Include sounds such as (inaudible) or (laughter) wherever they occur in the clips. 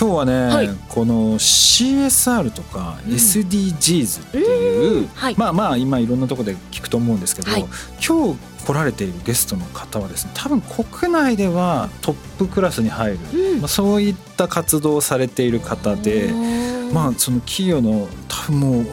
今日はね、はい。この CSR とか SDGs っていう、うんはい。まあまあ今いろんなところで聞くと思うんですけど、はい。今日来られているゲストの方はですね多分国内ではトップクラスに入る、うん。まあ、そういった活動をされている方で、まあその企業の多分もうもう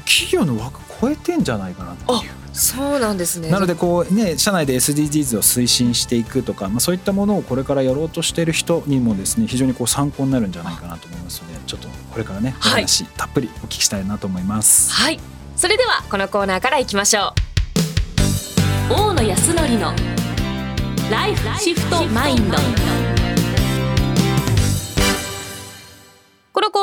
企業の枠超えてんじゃないかなっていう。そうなんですね。なのでこうね社内で SDGs を推進していくとか、まあ、そういったものをこれからやろうとしている人にもですね非常にこう参考になるんじゃないかなと思いますのでちょっとこれからねおはい。話たっぷりお聞きしたいなと思います。はい。それではこのコーナーからいきましょう。大野康則のライフシフトマインド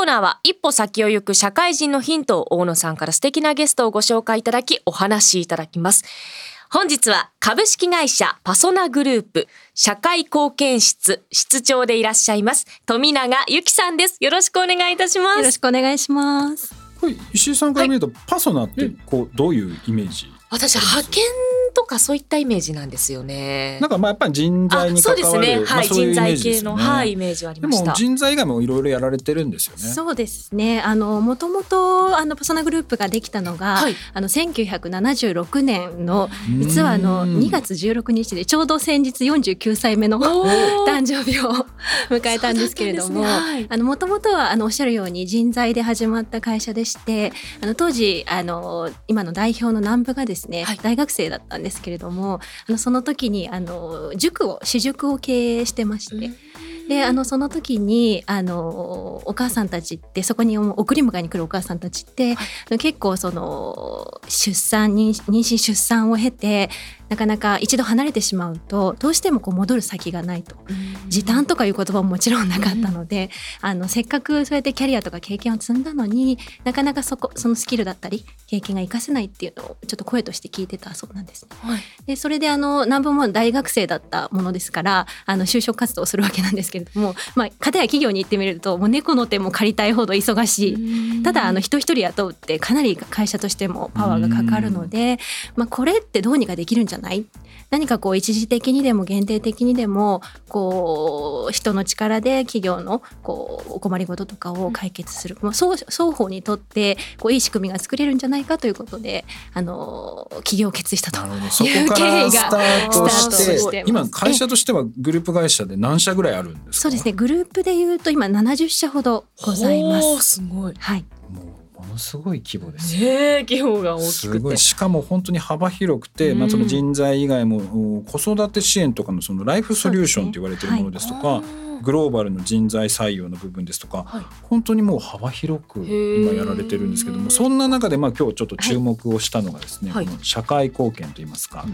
ナーは一歩先を行く社会人のヒントを大野さんから素敵なゲストをご紹介いただきお話しいただきます。本日は株式会社パソナグループ社会貢献室室長でいらっしゃいます富永由紀さんです。よろしくお願いいたします。よろしくお願いします。これ石井さんから見ると、パソナってこうどういうイメージ、私派遣とかそういったイメージなんですよね。なんかまあやっぱり人材に関わるですね。はい、まあそういう人材イメージで系の。はいイメージはありでました。も人材以外もいろいろやられてるんですよね。そうですね。あのもともとあのパソナグループができたのが、はいあの1976年の実はあのうん2月16日でちょうど先日49歳目の (laughs) 誕生日を (laughs) 迎えたんですけれども、ねはいあの元々はあのおっしゃるように人材で始まった会社でして、あの当時あの今の代表の南部がですね、はい大学生だったんですけれども、あのその時にあの塾を私塾を経営してまして。であのその時にあのお母さんたちってそこに送り迎えに来るお母さんたちって、あの結構その出産妊妊娠出産を経てなかなか一度離れてしまうとどうしてもこう戻る先がないと。時短とかいう言葉ももちろんなかったので、あのせっかくそうやってキャリアとか経験を積んだのになかなかそこそのスキルだったり経験が活かせないっていうのをちょっと声として聞いてたそうなんですね。はい。でそれであの南部も大学生だったものですからあの就職活動をするわけなんですけれども、まあ、片や企業に行ってみるともう猫の手も借りたいほど忙しい。ただあの人一人雇うってかなり会社としてもパワーがかかるので、まあ、これってどうにかできるんじゃない。何かこう一時的にでも限定的にでもこう人の力で企業のこうお困りごととかを解決する、もう双双方にとってこういい仕組みが作れるんじゃないかということであの起業を決意したと。いう経緯がスタートして今会社としてはグループ会社で何社ぐらいあるんですか？そうですね。グループでいうと今70社ほどございます。すごい。はい、もうものすごい規模ですえ、規模が大きくて。すごい。しかも本当に幅広くて、まあ、その人材以外もお子育て支援とかのそのライフソリューションと言われているものですとかグローバルの人材採用の部分ですとか、はい。本当にもう幅広く今やられてるんですけどもそんな中でまあ今日ちょっと注目をしたのがですね、はい。この社会貢献といいますか、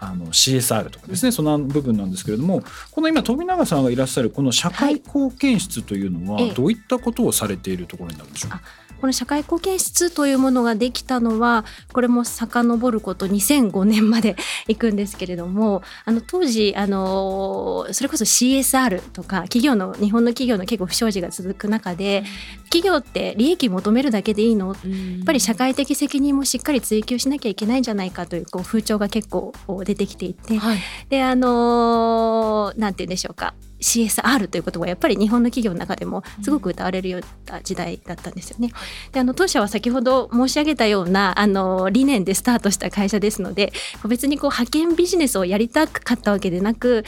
あの CSR とかですねその部分なんですけれどもこの今富永さんがいらっしゃるこの社会貢献室というのはええ。どういったことをされているところになるんでしょう？か、この社会貢献室というものができたのはこれも遡ること2005年まで行くんですけれどもあの当時あのそれこそ CSR とか企業の日本の企業の結構不祥事が続く中で企業って利益求めるだけでいいの？やっぱり社会的責任もしっかり追求しなきゃいけないんじゃないかというこう風潮が結構出てきていて。はい。であのーなんて言うんでしょうか。CSR という言葉はやっぱり日本の企業の中でもすごく歌われるような時代だったんですよね。であの当社は先ほど申し上げたようなあの理念でスタートした会社ですので別にこう派遣ビジネスをやりたかったわけでなく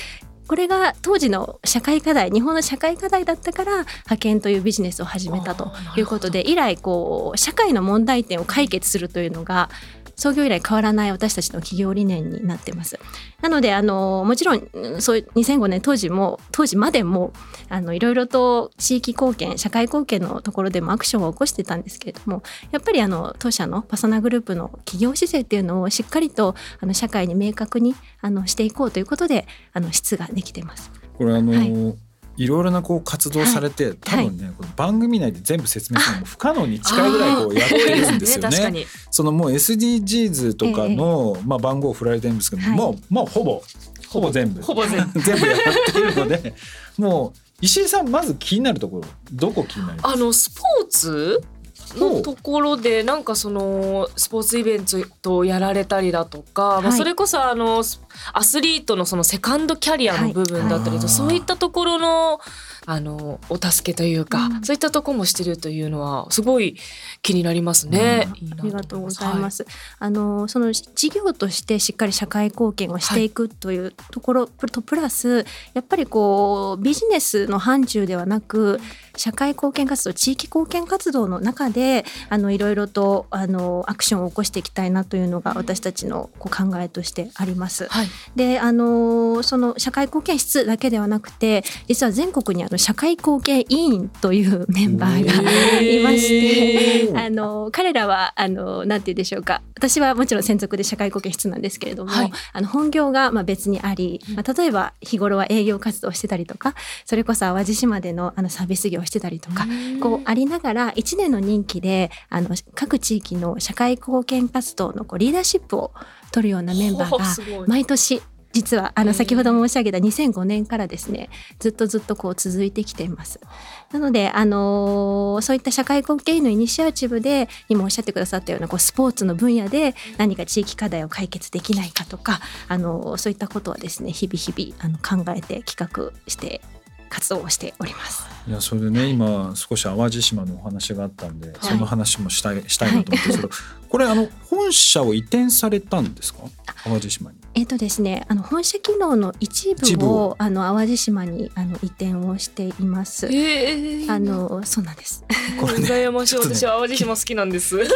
これが当時の社会課題日本の社会課題だったから派遣というビジネスを始めたということで以来こう社会の問題点を解決するというのが創業以来変わらない私たちの企業理念になってます。なのであのもちろんうんそう2005年当時も当時までもあのいろいろと地域貢献社会貢献のところでもアクションを起こしてたんですけれどもやっぱりあの当社のパソナグループの企業姿勢っていうのをしっかりとあの社会に明確にあのしていこうということであの質ができてます。これあの、はいいろいろなこう活動されて、多分ね、この番組内で全部説明するのも不可能に近いぐらいこうやってるんですよね。(laughs) そのもう SDGs とかの、まあ番号を振られてるんですけど、はい。もうもうほぼほぼ全部。ほぼ全部。(laughs) 全部やっているのでもう石井さんまず気になるところどこ気になります？あのスポーツのところでなんかそのスポーツイベントをやられたりだとか、まあ、はいそれこそあのアスリートのそのセカンドキャリアの部分だったりと、はい。そういったところのあのお助けというか、うんそういったところもしてるというのはすごい気になりますね。いいなありがとうございます。す。あのその事業としてしっかり社会貢献をしていくというところとプラスやっぱりこうビジネスの範疇ではなく社会貢献活動地域貢献活動の中であのいろいろとあのアクションを起こしていきたいなというのが私たちのこう考えとしてあります。はい、であのその社会貢献室だけではなくて実は全国にあの社会貢献委員というメンバーがいましてあの彼らはあのなんて言うんでしょうか。私はもちろん専属で社会貢献室なんですけれども、はい。あの本業がまあ別にあり、まあ、例えば日頃は営業活動をしてたりとかそれこそ淡路島でのあのサービス業をしてたりとかこうありながら1年の任期であの各地域の社会貢献活動のこうリーダーシップを取るようなメンバーが毎年実はあの先ほど申し上げた2005年からですねずっとずっとこう続いてきています。なので、あのーそういった社会貢献のイニシアチブで今おっしゃってくださったようなこうスポーツの分野で何か地域課題を解決できないかとか、あのーそういったことはですね日々日々あの考えて企画して活動をしております。いやそれでね今少し淡路島のお話があったんで、いその話もしたいしたいなと思ってですけど、これあの本社を移転されたんですか？淡路島に。えっ、とですね、あの本社機能の一一部部ををあの淡路島にあの移転をしています。えー、あのそうなんです。これね (laughs) 羨ましいね私は淡路島好きなんです。規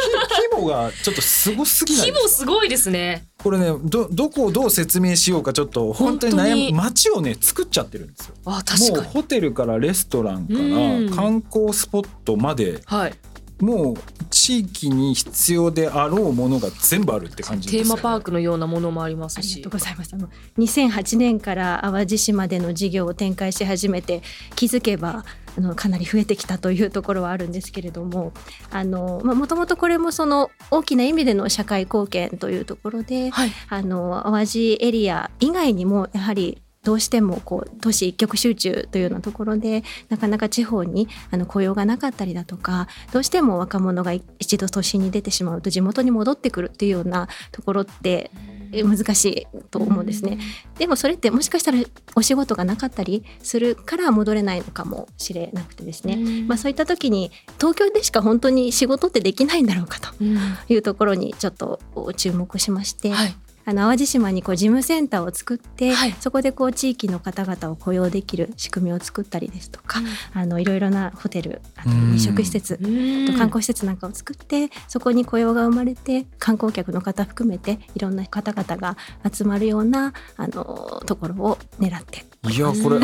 模がちょっとすごすぎない規模すごいですね。これねどどこをどう説明しようかちょっと本当に悩む街をね作っちゃってるんですよ。あ確かに。もうホテルからレストランかうんら観光スポットまではい。もう地域に必要であろうものが全部あるって感じですよねテーマパークのようなものもありますしありがとう。ございます。あの2008年から淡路島での事業を展開し始めて気づけばあのかなり増えてきたというところはあるんですけれどももともとこれもその大きな意味での社会貢献というところではい。あの淡路エリア以外にもやはりどうしてもこう都市一極集中というようなところでなかなか地方にあの雇用がなかったりだとかどうしても若者が一度都心に出てしまうと地元に戻ってくるっていうようなところってえ難しいと思うんですね。でもそれってもしかしたらお仕事がなかったりするから戻れないのかもしれなくてですね、まあ、そういった時に東京でしか本当に仕事ってできないんだろうかとうんいうところにちょっと注目しまして、はい。あの淡路島にこう事務センターを作って、はい。そこでこう地域の方々を雇用できる仕組みを作ったりですとか、あのいろいろなホテルあとうん。飲食施設、と観光施設なんかを作ってそこに雇用が生まれて観光客の方含めていろんな方々が集まるようなあのところを狙っていやこれ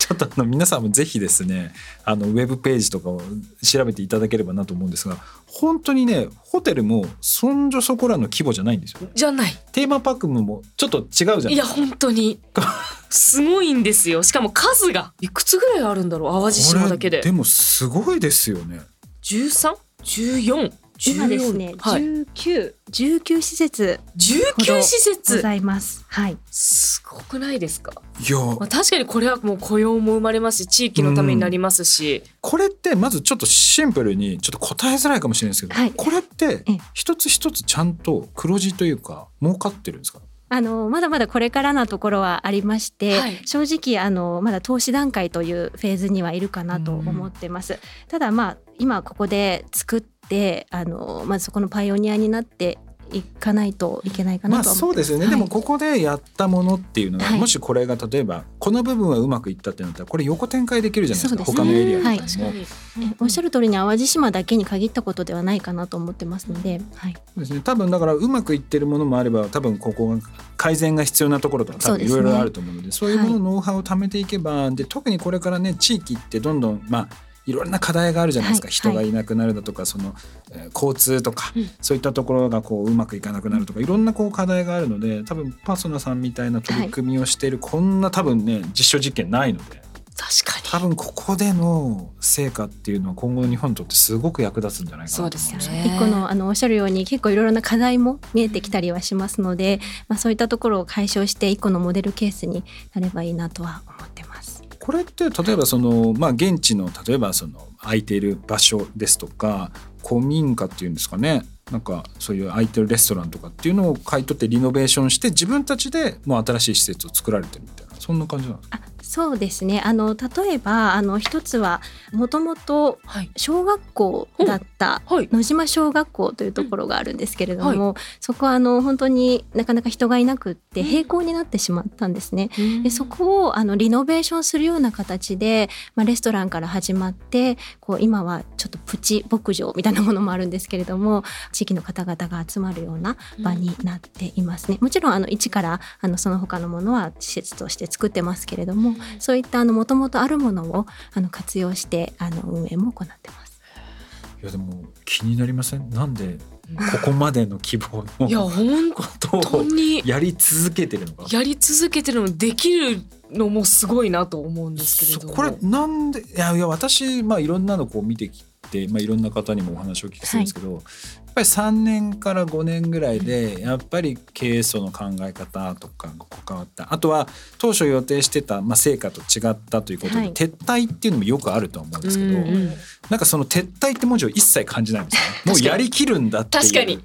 ちょっとあの皆さんもぜひですねあのウェブページとかを調べていただければなと思うんですが本当にねホテルもそんじょそこらの規模じゃないんですよ。じゃない。テーマパークもちょっと違うじゃない。いや本当に。すごいんですよ。しかも数がいくつぐらいあるんだろう。淡路島だけで。でもすごいですよね。十三、十四、今ですね、はい。19 19施設十九施ご設。ざいます。はいすごくないですか？いやまあ、確かにこれはもう雇用も生まれますし地域のためになりますし、これってまずちょっとシンプルにちょっと答えづらいかもしれないですけど、はいこれってええ一つ一つちゃんと黒字というか儲かってるんですか？あのまだまだこれからなところはありまして、はい正直あのまだ投資段階というフェーズにはいるかなと思ってます。ただまあ今ここで作ってあのまずそこのパイオニアになっていかないといけないかまあなとそうですよね、はい。でもここでやったものっていうのが、はい。もしこれが例えばこの部分はうまくいったってなったらこれ横展開できるじゃないですか。ね。他のエリアとかはいにも、確かに。えおっしゃる通りに淡路島だけに限ったことではないかなと思ってますので、はい、そうですね。多分だからうまくいってるものもあれば多分ここが改善が必要なところとか多分いろいろあると思うのでそういうもののノウハウを貯めていけば、で特にこれからね地域ってどんどんまあいろんな課題があるじゃないですか、はい人がいなくなるだとかその、えー交通とか、うん。そういったところがこううまくいかなくなるとかいろんなこう課題があるので多分パーソナさんみたいな取り組みをしている、こんな多分ね実証実験ないので。確かに。多分ここでの成果っていうのは今後の日本にとってすごく役立つんじゃないかなと思そうですね。一個のあのおっしゃるように結構いろいろな課題も見えてきたりはしますので、まあ、そういったところを解消して一個のモデルケースになればいいなとは思ってます。これって例えばその、まあ、現地の例えばその空いている場所ですとか古民家っていうんですかね。なんかそういう空いてるレストランとかっていうのを買い取ってリノベーションして自分たちでもう新しい施設を作られてるみたいなそんな感じなんですか？そうですね。あの例えばあの一つはもともとはい。小学校だったはい。野島小学校というところがあるんですけれども、そこはあの本当になかなか人がいなくって閉校になってしまったんですね。でそこをあのリノベーションするような形で、まあ、レストランから始まってこう今はちょっとプチ牧場みたいなものもあるんですけれども地域の方々が集まるような場になっていますね。もちろんあの一からあのその他のものは施設として作ってますけれどもそういったあの元々あるものをあの活用してあの運営も行ってます。いやでも気になりません？なんでここまでの希望いやことを当に。やり続けてるのか？やり続けてるのできるのもすごいなと思うんですけれどこれなんで？いやいや私まあいろんなのこう見てきて、まあ、いろんな方にもお話をお聞きするんですけど、やっぱり3年から5年ぐらいでやっぱり経営層の考え方とかが関わった。あとは当初予定してた、まあ、成果と違ったということで、はい。撤退っていうのもよくあると思うんですけど、うんうん。なんかその撤退って文字を一切感じないんですよね。(laughs) もうやりきるんだっていう。確かに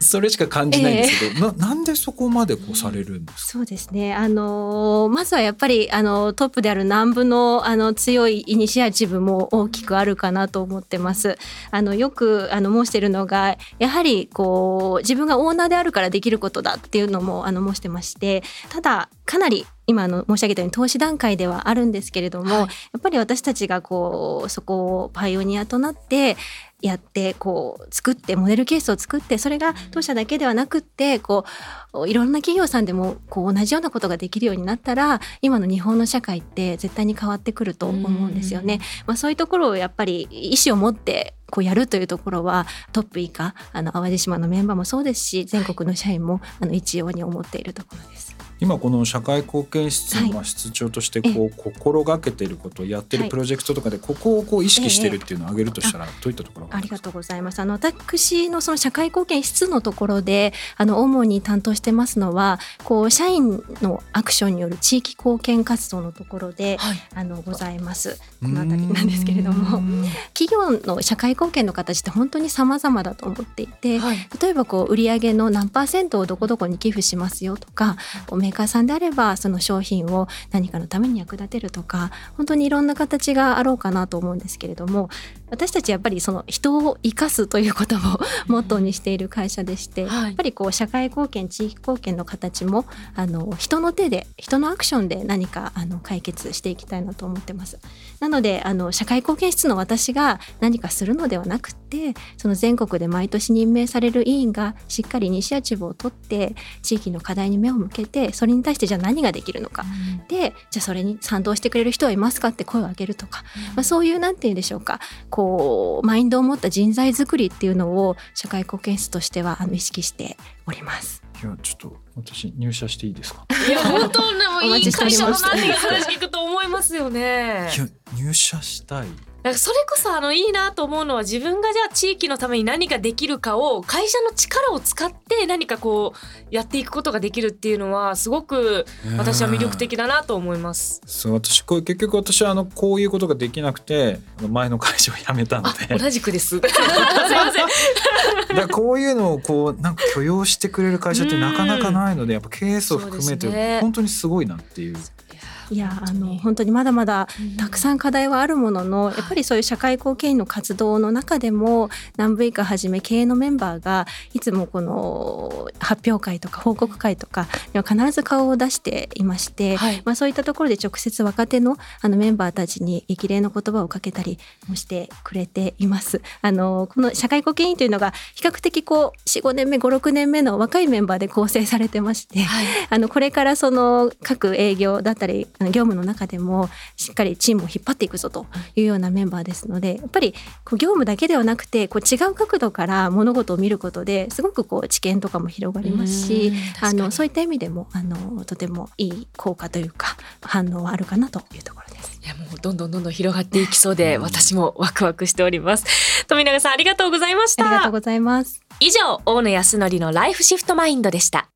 それしか感じないんですけど、ななんでそこまでこうされるんですか？そうですね。あのーまずはやっぱりあのトップである南部のあの強いイニシアチブも大きくあるかなと思ってます。あのよくあの申しているのがやはりこう自分がオーナーであるからできることだっていうのもあの申してまして、ただかなり今あの申し上げたように投資段階ではあるんですけれども、はいやっぱり私たちがこうそこをパイオニアとなってやってこう作ってモデルケースを作ってそれが当社だけではなくってこういろんな企業さんでもこう同じようなことができるようになったら今の日本の社会って絶対に変わってくると思うんですよね。まあ、そういうところをやっぱり意思を持ってこうやるというところはトップ以下あの淡路島のメンバーもそうですし全国の社員もあの一様に思っているところです。今この社会貢献室のまあ室長としてこう心がけていることをやってるはい。プロジェクトとかでここをこう意識してるっていうのを挙げるとしたらどういったところがありがとうございます。あの私のその社会貢献室のところであの主に担当してますのはこう社員のアクションによる地域貢献活動のところではい。あのございます。この辺りなんですけれども。うん企業の社会貢献の形って本当に様々だと思っていて、はい。例えばこう売上の何パーセントをどこどこに寄付しますよとかこうメーカーさんであればその商品を何かのために役立てるとか本当にいろんな形があろうかなと思うんですけれども私たちやっぱりその人を生かすということを (laughs) モットーにしている会社でして、はいやっぱりこう社会貢献地域貢献の形もあの人の手で人のアクションで何かあの解決していきたいなと思ってます。なのであの社会貢献室の私が何かするのではなくてその全国で毎年任命される委員がしっかりイニシアチブを取って地域の課題に目を向けてそれに対してじゃあ何ができるのか。でじゃあそれに賛同してくれる人はいますかって声を上げるとか、まあ、そういうなんて言うんでしょうか。こうマインドを持った人材作りっていうのを社会貢献室としてはあの意識しております。いやちょっと私入社していいですか？いや本当でもおいい会社だますなっていう話聞くと思いますよね。いや入社したいなんかそれこそあのいいなと思うのは自分がじゃあ地域のために何ができるかを会社の力を使って何かこうやっていくことができるっていうのはすごく私は魅力的だなと思います。そう私これ結局私はあのこういうことができなくてあの前の会社を辞めたのあで同じくです。(laughs) すいません。だこういうのをこうなんか許容してくれる会社ってなかなかないのでやっぱ経営層含めて本当にすごいなっていう。いやあの本当に。まだまだたくさん課題はあるものの、やっぱりそういう社会貢献員の活動の中でも南部以下はじめ経営のメンバーがいつもこの発表会とか報告会とかには必ず顔を出していまして、はい。まあ、そういったところで直接若手のあのメンバーたちに激励の言葉をかけたりもしてくれています。あのこの社会貢献員というのが比較的こう45年目56年目の若いメンバーで構成されてまして、はい。あのこれからその各営業だったり業務の中でもしっかりチームを引っ張っていくぞというようなメンバーですのでやっぱりこう業務だけではなくてこう違う角度から物事を見ることですごくこう知見とかも広がりますしあのそういった意味でもあのとてもいい効果というか反応はあるかなというところです。いやもうどんどんどんどん広がっていきそうで、私もワクワクしております。富永さんありがとうございました。ありがとうございます。以上大野康則のライフシフトマインドでした。